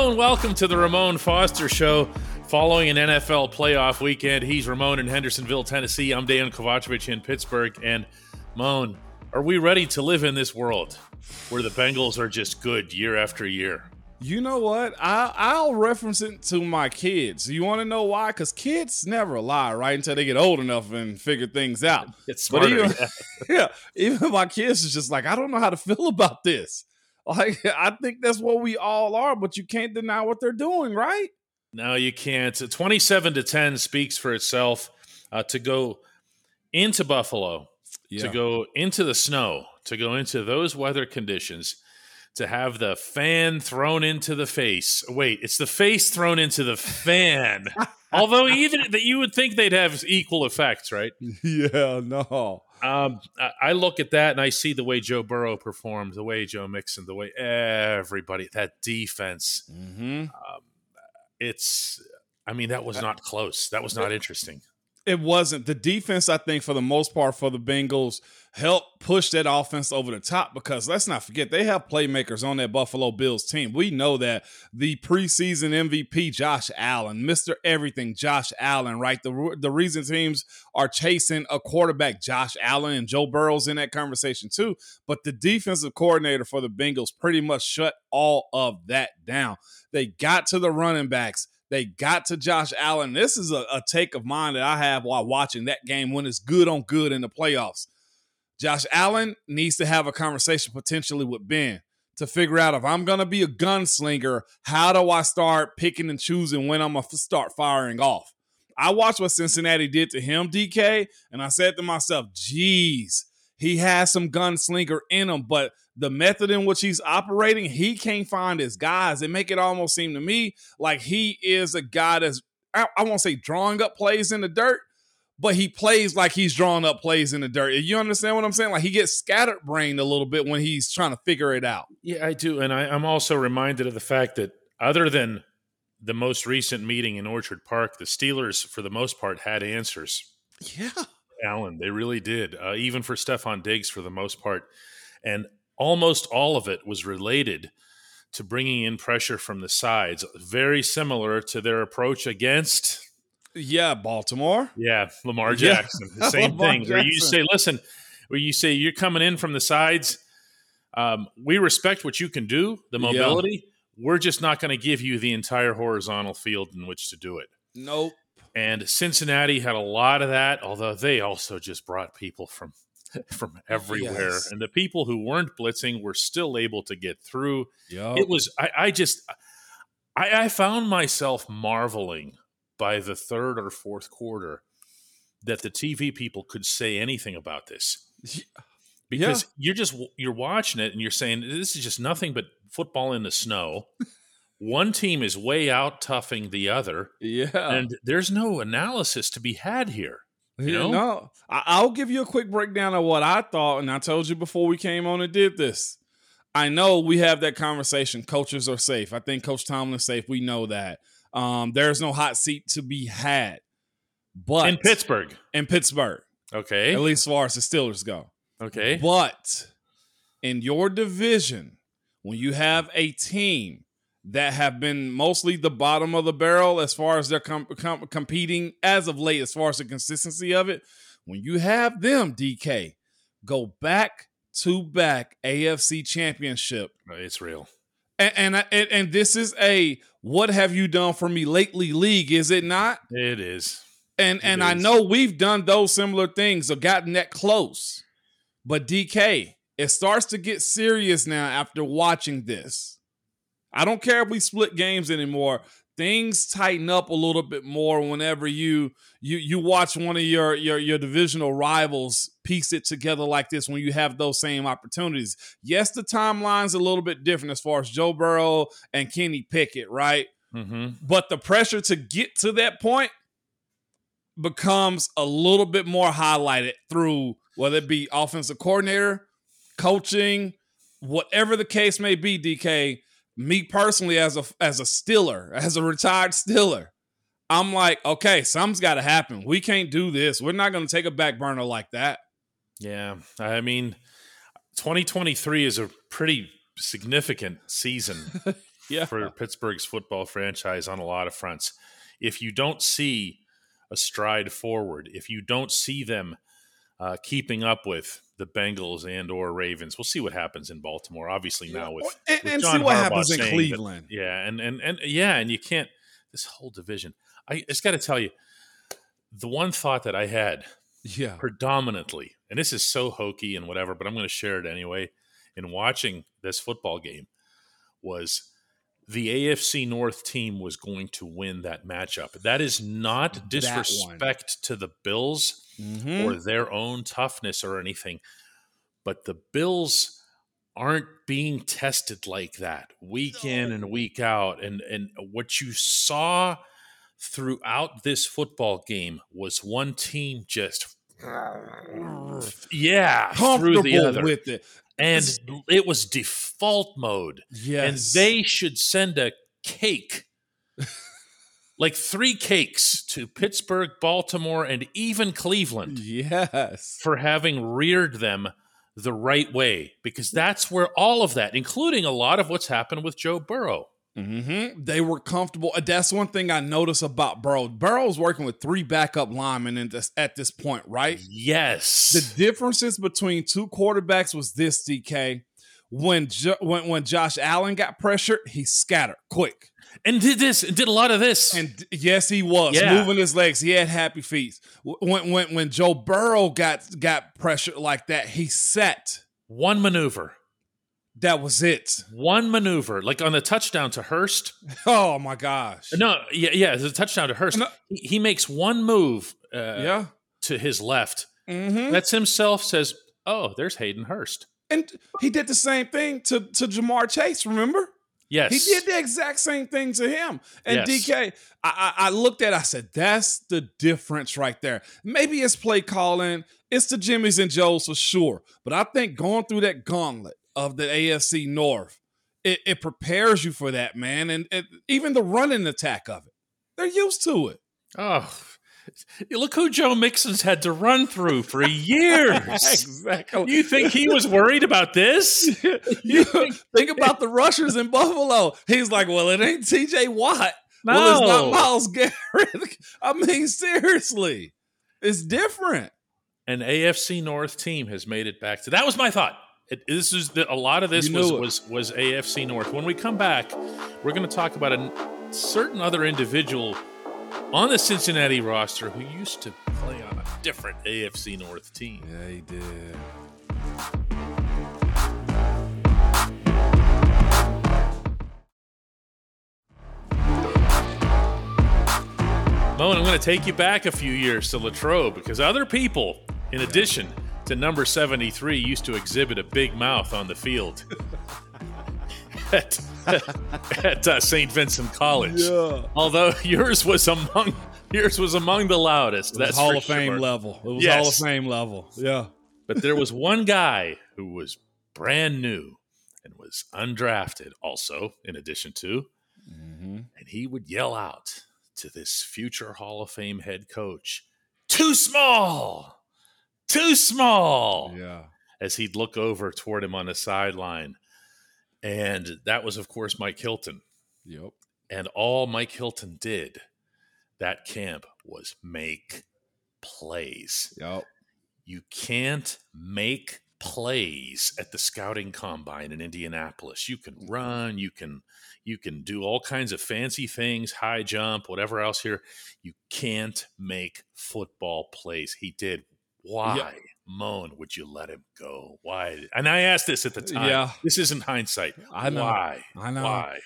And welcome to the Ramon Foster Show. Following an NFL playoff weekend, he's Ramon in Hendersonville, Tennessee. I'm Dejan Kovacevic in Pittsburgh. And Moan, are we ready to live in this world where the Bengals are just good year after year? You know what? I I'll reference it to my kids. You want to know why? Because kids never lie, right? Until they get old enough and figure things out. It's smarter. But even, yeah, even my kids is just like, I don't know how to feel about this. Like, I think that's what we all are, but you can't deny what they're doing, right? No, you can't. 27 to 10 speaks for itself. Uh, to go into Buffalo, Yeah. to go into the snow, to go into those weather conditions, to have the fan thrown into the face. Wait, it's the face thrown into the fan. Although even that you would think they'd have equal effects, right? yeah, no. Um, I, look at that and I see the way Joe Burrow performed, the way Joe Mixon, the way everybody that defense. Mm-hmm. It's, I mean, that was not close. That was not interesting. It wasn't. The defense, I think, for the most part, for the Bengals, helped push that offense over the top because let's not forget, they have playmakers on that Buffalo Bills team. We know that the preseason MVP, Josh Allen, Mr. Everything, Josh Allen, right? The, the reason teams are chasing a quarterback, Josh Allen, and Joe Burrow's in that conversation too. But the defensive coordinator for the Bengals pretty much shut all of that down. They got to the running backs. They got to Josh Allen. This is a, a, take of mine that I have while watching that game when it's good on good in the playoffs. Josh Allen needs to have a conversation potentially with Ben to figure out if I'm going to be a gunslinger, how do I start picking and choosing when I'm going to start firing off? I watched what Cincinnati did to him, DK, and I said to myself, geez, he has some gunslinger in him, but the method in which he's operating, he can't find his guys. It make it almost seem to me like he is a guy that's I, I won't say drawing up plays in the dirt, but he plays like he's drawing up plays in the dirt. You understand what I'm saying? Like he gets scattered brained a little bit when he's trying to figure it out. Yeah, I do, and I, I'm also reminded of the fact that other than the most recent meeting in Orchard Park, the Steelers, for the most part, had answers. Yeah. Allen. They really did, uh, even for Stefon Diggs for the most part. And almost all of it was related to bringing in pressure from the sides, very similar to their approach against. Yeah, Baltimore. Yeah, Lamar Yeah. Jackson. The same thing. Where you say, listen, where you say you're coming in from the sides. Um, we respect what you can do, the Yeah. mobility. We're just not going to give you the entire horizontal field in which to do it. Nope. And Cincinnati had a lot of that, although they also just brought people from from everywhere. Yes. And the people who weren't blitzing were still able to get through. Yep. It was I, I just I, I found myself marveling by the third or fourth quarter that the TV people could say anything about this. Because you're just you're watching it and you're saying this is just nothing but football in the snow. One team is way out toughing the other yeah. and there's no analysis to be had here. You know? No, I'll give you a quick breakdown of what I thought, and I told you before we came on and did this. I know we have that conversation. Coaches are safe. I think Coach Tomlin's safe. We know that. Um, there's no hot seat to be had. But In Pittsburgh. in Pittsburgh, Okay. at least as far as the Steelers go. Okay. But in your division, when you have a team that have been mostly the bottom of the barrel as far as they're com- com- competing as of late, as far as the consistency of it, when you have them, DK, go back to back AFC championship. Uh, it's real. And, and, and, and this is a what have you done for me lately league, is it not? It is. And It and I know we've done those similar things or gotten that close. But DK, it starts to get serious now after watching this. I don't care if we split games anymore. Things tighten up a little bit more whenever you you you watch one of your your your divisional rivals piece it together like this when you have those same opportunities. Yes, the timeline's a little bit different as far as Joe Burrow and Kenny Pickett, right? Mm-hmm. but the pressure to get to that point becomes a little bit more highlighted through whether it be offensive coordinator, coaching, whatever the case may be. DK, me personally, as a as a Stiller, as a retired Stiller, I'm like, okay, something's got to happen. We can't do this. We're not going to take a back burner like that. Yeah. I mean, 2023 is a pretty significant season yeah. for Pittsburgh's football franchise on a lot of fronts. If you don't see a stride forward, if you don't see them uh, keeping up with the Bengals and or Ravens, we'll see what happens in Baltimore. Obviously now with, and, with and John see what Harbaugh happens in saying that- Cleveland. yeah, and and and yeah, and you can't this whole division. I just got to tell you, the one thought that I had yeah. predominantly, and this is so hokey and whatever, but I'm going to share it anyway. In watching this football game, was the AFC North team was going to win that matchup. That is not disrespect to the Bills Mhm. or their own toughness or anything, but the Bills aren't being tested like that week in and week out. And and what you saw throughout this football game was one team just yeah through the other with it. and it was default mode Yes. and they should send a cake like three cakes to pittsburgh baltimore and even cleveland Yes. for having reared them the right way because that's where all of that including a lot of what's happened with joe burrow hmm They were comfortable. That's one thing I notice about Burrow. Burrow's working with three backup linemen in this, at this point, right? yes The differences between two quarterbacks was this, DK. When jo- when when Josh Allen got pressured, he scattered quick. And did this and did a lot of this And yes, he was Yeah. moving his legs. He had happy feet. When when when Joe Burrow got got pressured like that, he sat. one maneuver That was it. one maneuver like on the touchdown to hurst Oh my gosh. No, yeah, yeah, a touchdown to Hurst. No. He, he makes one move uh, yeah. to his left. hmm That's himself says, "Oh, there's Hayden Hurst." And he did the same thing to to Ja'Marr Chase. Remember? Yes, He did the exact same thing to him. And Yes. DK, I, I, looked at, it, I said, that's the difference right there. Maybe it's play calling, it's the Jimmys and Joes for sure. But I think going through that gauntlet of the AFC North, it, it prepares you for that, man. And it, even the running attack of it, they're used to it. Oh, look who Joe Mixon's had to run through for years. exactly. you think he was worried about this? you think about the rushers in Buffalo. He's like, well, it ain't TJ Watt. No. Well, it's not Myles Garrett. I mean, seriously, it's different. An AFC North team has made it back to. That was my thought. It, this is the, a lot of this was, was was AFC North. When we come back, we're going to talk about a certain other individual on the Cincinnati roster who used to play on a different AFC North team. Yeah, he did. Moan, I'm going to take you back a few years to Latrobe because other people, in addition to number 73, used to exhibit a big mouth on the field at, at uh, St. Vincent College. Yeah. Although yours was among yours was among the loudest. It That's Hall of Fame sure. level. It was Yes. Hall of Fame level. Yeah. But there was one guy who was brand new and was undrafted, also in addition to, Mm-hmm. and he would yell out to this future Hall of Fame head coach, "Too small, too small." Yeah. As he'd look over toward him on the sideline, and that was, of course, Mike Hilton. Yep. And all Mike Hilton did that camp was make plays. Yep. You can't make plays at the scouting combine in Indianapolis. You can run, you can you can do all kinds of fancy things, high jump, whatever else here. You can't make football plays. He did. Why? Yeah. Moan, would you let him go? Why? And I asked this at the time. Yeah. This isn't hindsight. I know. Why? I know. Why?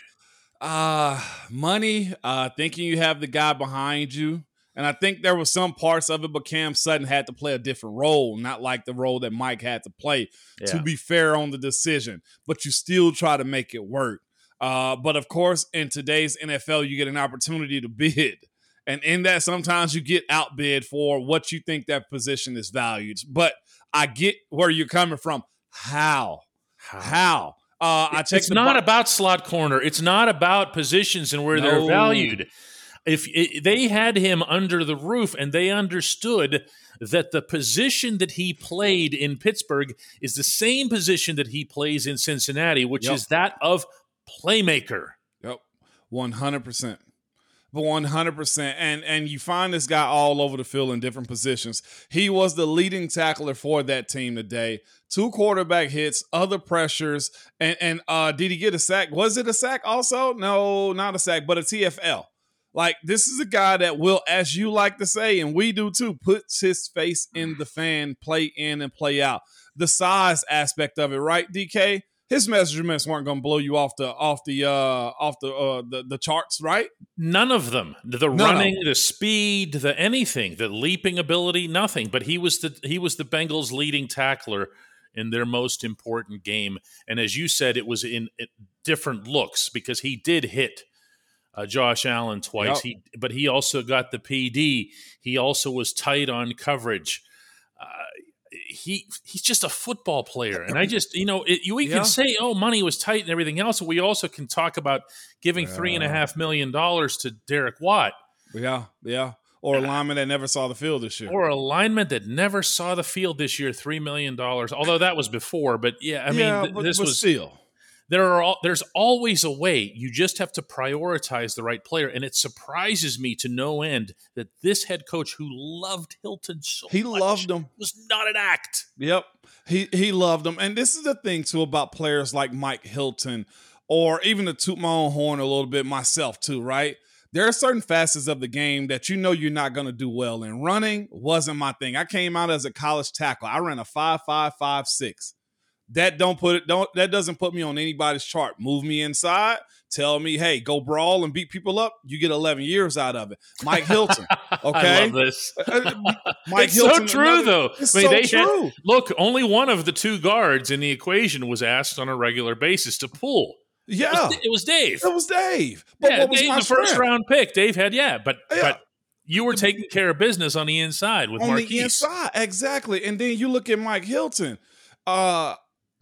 Uh money, uh thinking you have the guy behind you. And I think there was some parts of it, but Cam Sutton had to play a different role, not like the role that Mike had to play. To be fair on the decision, but you still try to make it work. Uh, but of course, in today's NFL, you get an opportunity to bid. And in that, sometimes you get outbid for what you think that position is valued. But I get where you're coming from. How? How? Uh, I checked it's not bo- about slot corner. It's not about positions and where they're valued. If i they had him under the roof and they understood that the position that he played in Pittsburgh is the same position that he plays in Cincinnati, which Yep. is that of playmaker. Yep, One hundred percent. One hundred percent, and and you find this guy all over the field in different positions. He was the leading tackler for that team today. Two quarterback hits, other pressures, and and uh, did he get a sack? Was it a sack also? No, not a sack, but a TFL. Like this is a guy that will, as you like to say, and we do too, puts his face in the fan, play in and play out. The size aspect of it, right, DK? His measurements weren't going to blow you off the off the uh off the uh the, the charts right none of them the no, running the speed the anything the leaping ability nothing but he was the he was the bengals leading tackler in their most important game and as you said it was in, in different looks because he did hit uh, Josh Allen twice. Yep. He, but he also got the PD. He also was tight on coverage. Uh, he he's just a football player, and I just you know it, we yeah. can say oh money was tight and everything else. But we also can talk about giving yeah. three and a half million dollars to Derek Watt. Yeah, yeah. Or a lineman that never saw the field this year. Or a lineman that never saw the field this year, three million dollars. Although that was before, but yeah, I yeah, mean, th- but, this but was still there are all, there's always a way. You just have to prioritize the right player, and it surprises me to no end that this head coach who loved Hilton so he loved him was not an act. Yep, he he loved him, and this is the thing too about players like Mike Hilton, or even to toot my own horn a little bit myself too. Right, there are certain facets of the game that you know you're not going to do well in. Running wasn't my thing. I came out as a college tackle. I ran a five five five six that don't put it don't that doesn't put me on anybody's chart. Move me inside, tell me, hey, go brawl and beat people up. You get 11 years out of it. Mike Hilton, okay. I love this. Uh, uh, Mike it's Hilton, so true another, though. It's I mean, so true. Had, look, only one of the two guards in the equation was asked on a regular basis to pull. Yeah, it was, it was Dave. It was Dave. But yeah, Dave, the first round pick. Dave had yeah, but yeah. but you were taking care of business on the inside with on Maurkice. the inside, exactly. And then you look at Mike Hilton. Uh,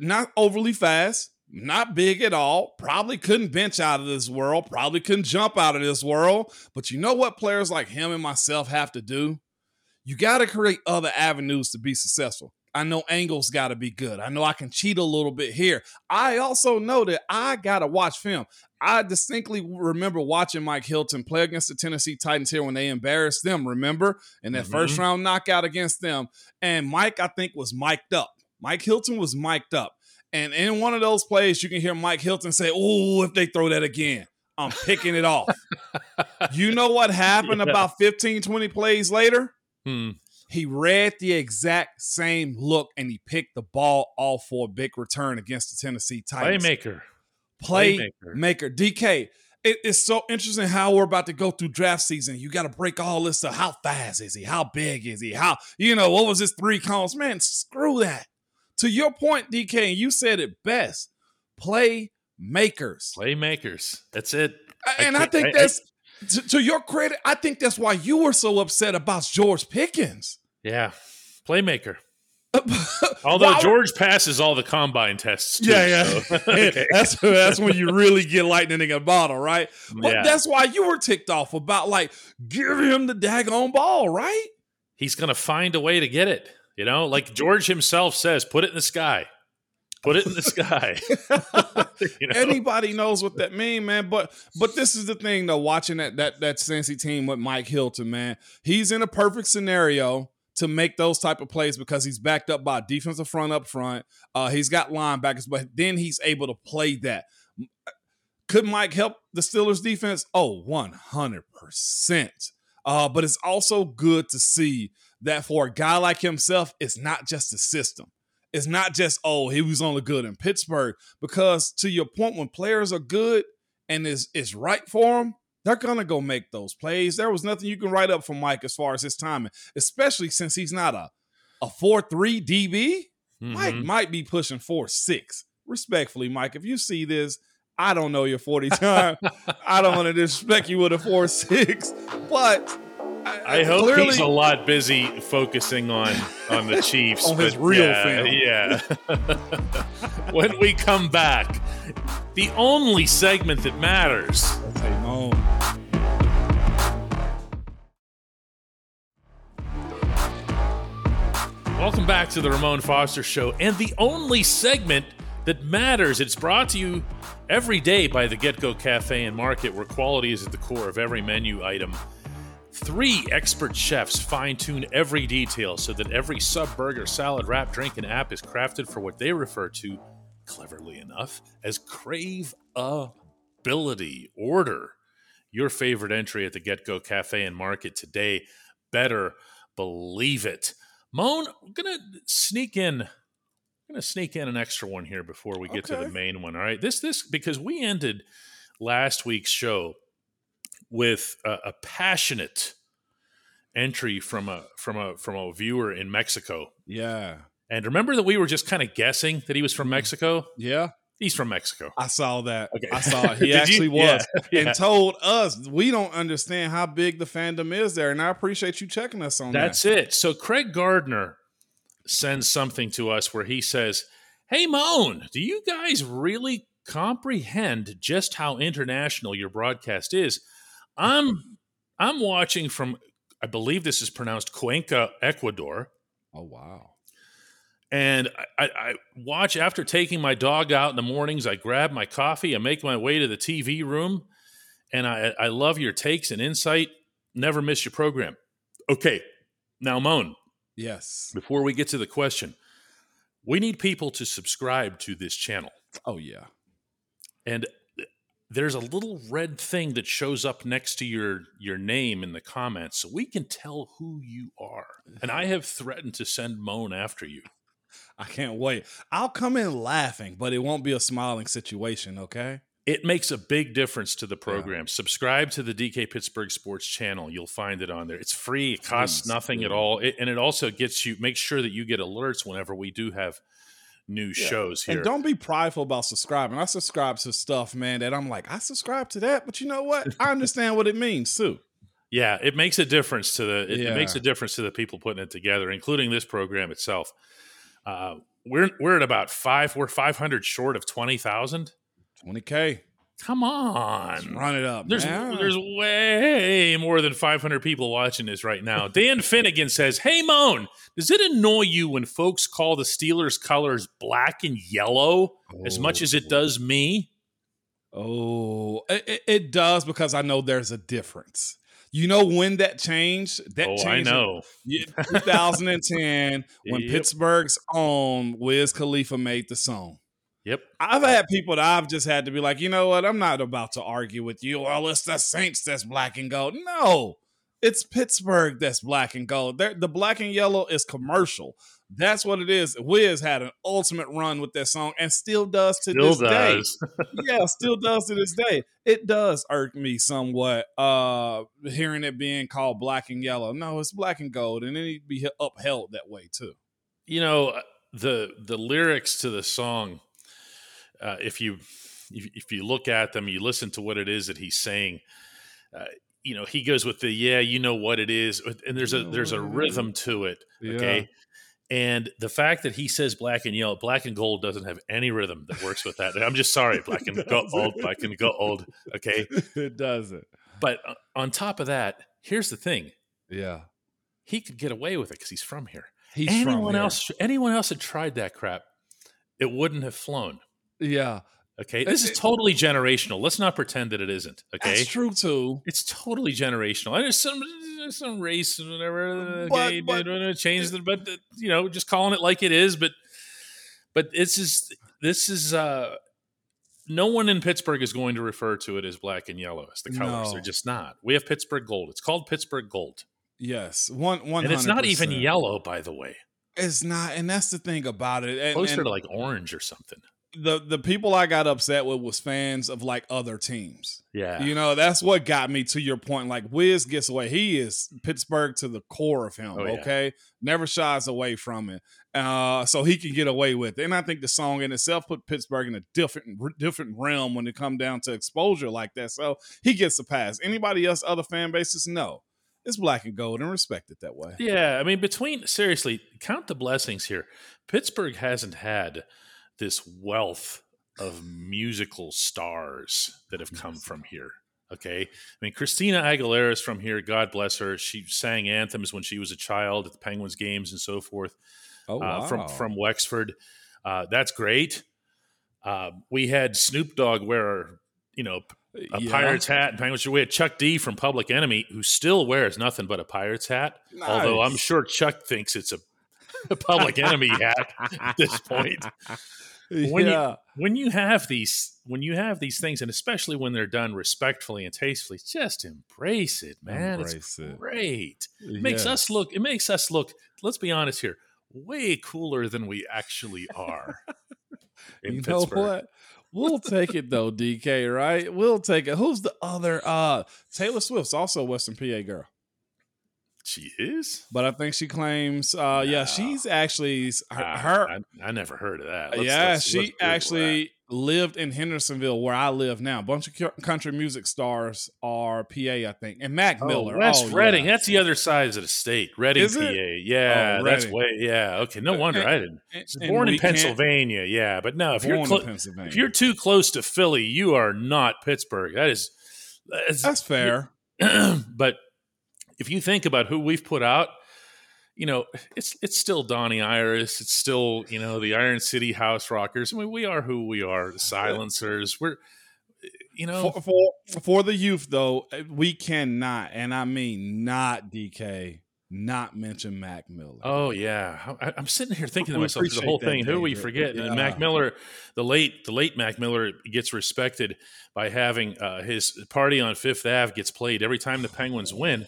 not overly fast, not big at all, probably couldn't bench out of this world, probably couldn't jump out of this world. But you know what players like him and myself have to do? You got to create other avenues to be successful. I know angles got to be good. I know I can cheat a little bit here. I also know that I got to watch film. I distinctly remember watching Mike Hilton play against the Tennessee Titans here when they embarrassed them, remember? In that mm-hmm. first round knockout against them. And Mike, I think, was mic'd up. Mike Hilton was mic'd up. And in one of those plays, you can hear Mike Hilton say, Oh, if they throw that again, I'm picking it off. you know what happened yeah. about 15, 20 plays later? Hmm. He read the exact same look and he picked the ball off for a big return against the Tennessee Titans. Playmaker. Playmaker. Playmaker. DK. It, it's so interesting how we're about to go through draft season. You got to break all this up. How fast is he? How big is he? How, you know, what was his three cones? Man, screw that to your point, DK, and you said it best playmakers. Playmakers. That's it. And I, I think I, that's, I, to, to, your credit, I think that's why you were so upset about George Pickens. Yeah. Playmaker. Although George passes all the combine tests, too, yeah, yeah, so. okay. that's that's when you really get lightning in a bottle, right? But yeah. that's why you were ticked off about like give him the daggone ball, right? He's gonna find a way to get it. You know, like George himself says, put it in the sky. Put it in the sky. you know? Anybody knows what that means, man. But but this is the thing though, watching that that that Cincy team with Mike Hilton, man. He's in a perfect scenario to make those type of plays because he's backed up by defensive front up front. Uh, he's got linebackers, but then he's able to play that. Could Mike help the Steelers defense? Oh, 100%. Uh, but it's also good to see that for a guy like himself, it's not just the system. It's not just, oh, he was only good in Pittsburgh. Because to your point, when players are good and is is right for them, they're gonna go make those plays. There was nothing you can write up for Mike as far as his timing, especially since he's not a a four three DB. Mm-hmm. Mike might be pushing four six. Respectfully, Mike, if you see this, I don't know your forty time. I don't want to disrespect you with a four six, but I, hope clearly, he's a lot busy focusing on on the Chiefs on his real yeah, film. Yeah. when we come back, the only segment that matters. Welcome back to the Ramon Foster Show, and the only segment that matters. It's brought to you every day by the GetGo Cafe and Market, where quality is at the core of every menu item. Three expert chefs fine tune every detail so that every sub, burger, salad, wrap, drink, and app is crafted for what they refer to, cleverly enough, as crave ability. Order your favorite entry at the GetGo Cafe and Market today. Better believe it. Moan, I'm gonna sneak in. I'm gonna sneak in an extra one here before we get okay. to the main one. All right, this this because we ended last week's show with a, a passionate entry from a from a from a viewer in Mexico. Yeah. And remember that we were just kind of guessing that he was from mm. Mexico? Yeah. He's from Mexico. I saw that. Okay. I saw it. He actually you? was. Yeah. And yeah. told us we don't understand how big the fandom is there. And I appreciate you checking us on That's that. That's it. So Craig Gardner sends something to us where he says, Hey Moan, do you guys really comprehend just how international your broadcast is? I'm I'm watching from I believe this is pronounced Cuenca, Ecuador. Oh wow. And I, I, watch after taking my dog out in the mornings. I grab my coffee. I make my way to the TV room, and I, I love your takes and insight. Never miss your program. Okay, now Moan. Yes. Before we get to the question, we need people to subscribe to this channel. Oh yeah. And there's a little red thing that shows up next to your your name in the comments so we can tell who you are and i have threatened to send moan after you i can't wait i'll come in laughing but it won't be a smiling situation okay it makes a big difference to the program. Yeah. Subscribe to the DK Pittsburgh Sports channel. You'll find it on there. It's free. It costs Please, nothing at all. It, and it also gets you, make sure that you get alerts whenever we do have new yeah. shows here. And don't be prideful about subscribing. I subscribe to stuff, man, that I'm like, I subscribe to that, but you know what? I understand what it means too. Yeah, it makes a difference to the it, yeah. it, makes a difference to the people putting it together, including this program itself. Uh, we're we're at about five. We're five hundred short of twenty thousand. Twenty k. Come on, Let's run it up. There's man. there's way more than 500 people watching this right now. Dan Finnegan says, "Hey Moan, does it annoy you when folks call the Steelers colors black and yellow oh. as much as it does me?" Oh, it, it, does because I know there's a difference. You know when that changed? That oh, changed I know. 2010 when yep. Pittsburgh's own Wiz Khalifa made the song. Yep. I've had people that I've just had to be like, you know what? I'm not about to argue with you. Well, it's the Saints that's black and gold. No, it's Pittsburgh that's black and gold. They're, the black and yellow is commercial. That's what it is. Wiz had an ultimate run with that song and still does to still this does. day. yeah, still does to this day. It does irk me somewhat uh hearing it being called black and yellow. No, it's black and gold, and it need to be upheld that way too. You know, the the lyrics to the song uh, if you if, if, you look at them, you listen to what it is that he's saying. Uh, you know, he goes with the yeah, you know what it is, and there's a there's a rhythm to it. Okay. Yeah. And the fact that he says black and yellow, black and gold doesn't have any rhythm that works with that. I'm just sorry, black and gold, black and gold. Okay, it doesn't. But uh, on top of that, here's the thing. Yeah, he could get away with it because he's from here. He's anyone here. else, anyone else had tried that crap, it wouldn't have flown. Yeah. Okay. This is totally generational. Let's not pretend that it isn't. Okay. That's true too. It's totally generational. And There's some there's some race and whatever. But, but change the, but you know, just calling it like it is. But but it's just this is uh no one in Pittsburgh is going to refer to it as black and yellow as the colors. No. They're just not. We have Pittsburgh gold. It's called Pittsburgh gold. Yes, one one. And it's not even yellow, by the way. It's not, and that's the thing about it. And, Closer and, to like orange or something the the people I got upset with was fans of like other teams. Yeah. You know, that's what got me to your point. Like Wiz gets away. He is Pittsburgh to the core of him. Oh, yeah. Okay. Never shies away from it. Uh, so he can get away with it. And I think the song in itself put Pittsburgh in a different different realm when it come down to exposure like that. So he gets a pass. Anybody else, other fan bases, no. It's black and gold and respect it that way. Yeah. I mean, between seriously, count the blessings here. Pittsburgh hasn't had this wealth of musical stars that have come from here. Okay. I mean, Christina Aguilera is from here. God bless her. She sang anthems when she was a child at the Penguins games and so forth. Oh, wow. uh, from, from Wexford. Uh, that's great. Uh, we had Snoop Dogg wear, you know, a Yeah. pirate's hat and penguin. We had Chuck D from Public Enemy, who still wears nothing but a pirate's hat. Although I'm sure Chuck thinks it's a, a Public Enemy hat at this point. When you- When you have these, when you have these things, and especially when they're done respectfully and tastefully, just embrace it, man. Embrace it's it. great. It makes us look. It makes us look. Let's be honest here. Way cooler than we actually are. in you know Pittsburgh. what? We'll take it though, DK. Right? We'll take it. Who's the other? Uh, Taylor Swift's also a Western PA girl, She is. but I think she claims. Uh, yeah, she's actually her. Her I, I never heard of that. Let's- yeah, let's- she let's actually lived in Hendersonville, where I live now. A bunch of country music stars are PA, I think, and Mac that. Miller. Oh, West oh, Reading. yeah. That's the other side of the state. Reading, PA. Yeah, Oh, that's way. Yeah. Okay. No wonder And- I didn't. And born in Pennsylvania. Yeah, but no, if you're clo- if you're too close to Philly, you are not Pittsburgh. That is. That's, that's fair. but if you think about who we've put out, you know, it's it's still Donnie Iris. It's still you know the Iron City House Rockers. I mean, we are who we are. The Silencers. We're you know. for, for for the youth though, uh, we cannot, and I mean not DK, not mention Mac Miller. Oh yeah, I, I'm sitting here thinking to myself through the whole thing. Who we forget? Yeah. And Mac Miller, the late the late Mac Miller gets respected by having uh, his party on Fifth Ave gets played every time the Penguins win.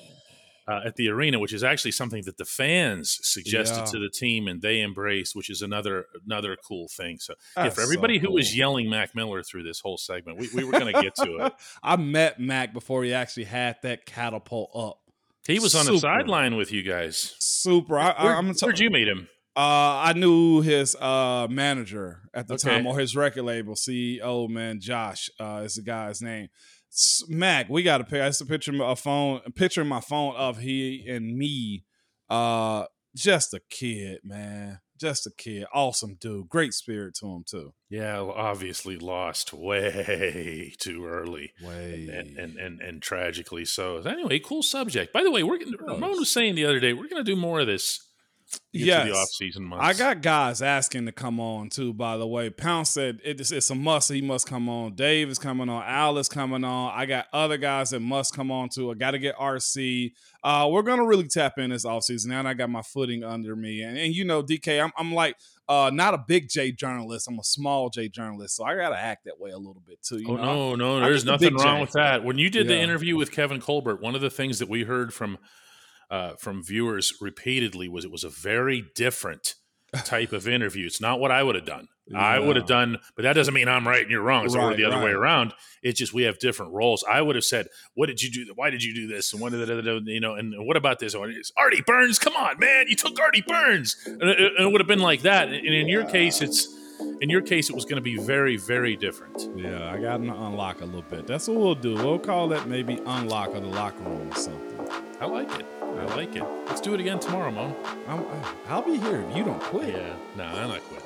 Uh, at the arena, which is actually something that the fans suggested Yeah. to the team and they embraced, which is another another cool thing. So, yeah, for so everybody who was yelling Mac Miller through this whole segment, we, we were going to get to it. I met Mac before he actually had that catapult up. He was on the sideline with you guys. Super. I, I, Where, would you meet him? Uh, I knew his uh manager at the Okay. time, or his record label CEO. Man, Josh uh, is the guy's name. Smack, we got a picture. It's a picture of a phone, a picture in my phone of he and me. Uh, just a kid, man, just a kid. Awesome dude, great spirit to him too. Yeah, obviously lost way too early. Way and, and and and tragically so. Anyway, cool subject. By the way, we're gonna, Ramon was saying the other day we're going to do more of this. To the off season months. I got guys asking to come on too. By the way, Pounce said it's, it's a must. He must come on. Dave is coming on. Al is coming on. I got other guys that must come on too. I got to get RC. Uh, we're gonna really tap in this offseason now. And I got my footing under me. And, and you know, DK, I'm, I'm like uh, not a big J journalist. I'm a small J journalist, so I got to act that way a little bit too. You Oh know? no, no, I'm there's nothing wrong J. with that. When you did the interview with Kevin Colbert, one of the things that we heard from uh, from viewers repeatedly was it was a very different type of interview. It's not what I would have done. I would have done, but that doesn't mean I'm right and you're wrong. It's Right, the other way around. It's just we have different roles. I would have said, "What did you do? Why did you do this? And what did you know? And what about this? And it's Artie Burns. Come on, man! You took Artie Burns, and it, and it would have been like that. And in your case, it's in your case, it was going to be very, very different. Yeah, I got to unlock a little bit. That's what we'll do. We'll call that maybe unlock of the locker room or something. I like it. I like it. Let's do it again tomorrow, Mom. I'm, uh, I'll be here if you don't quit. Yeah, no, I'm not quitting.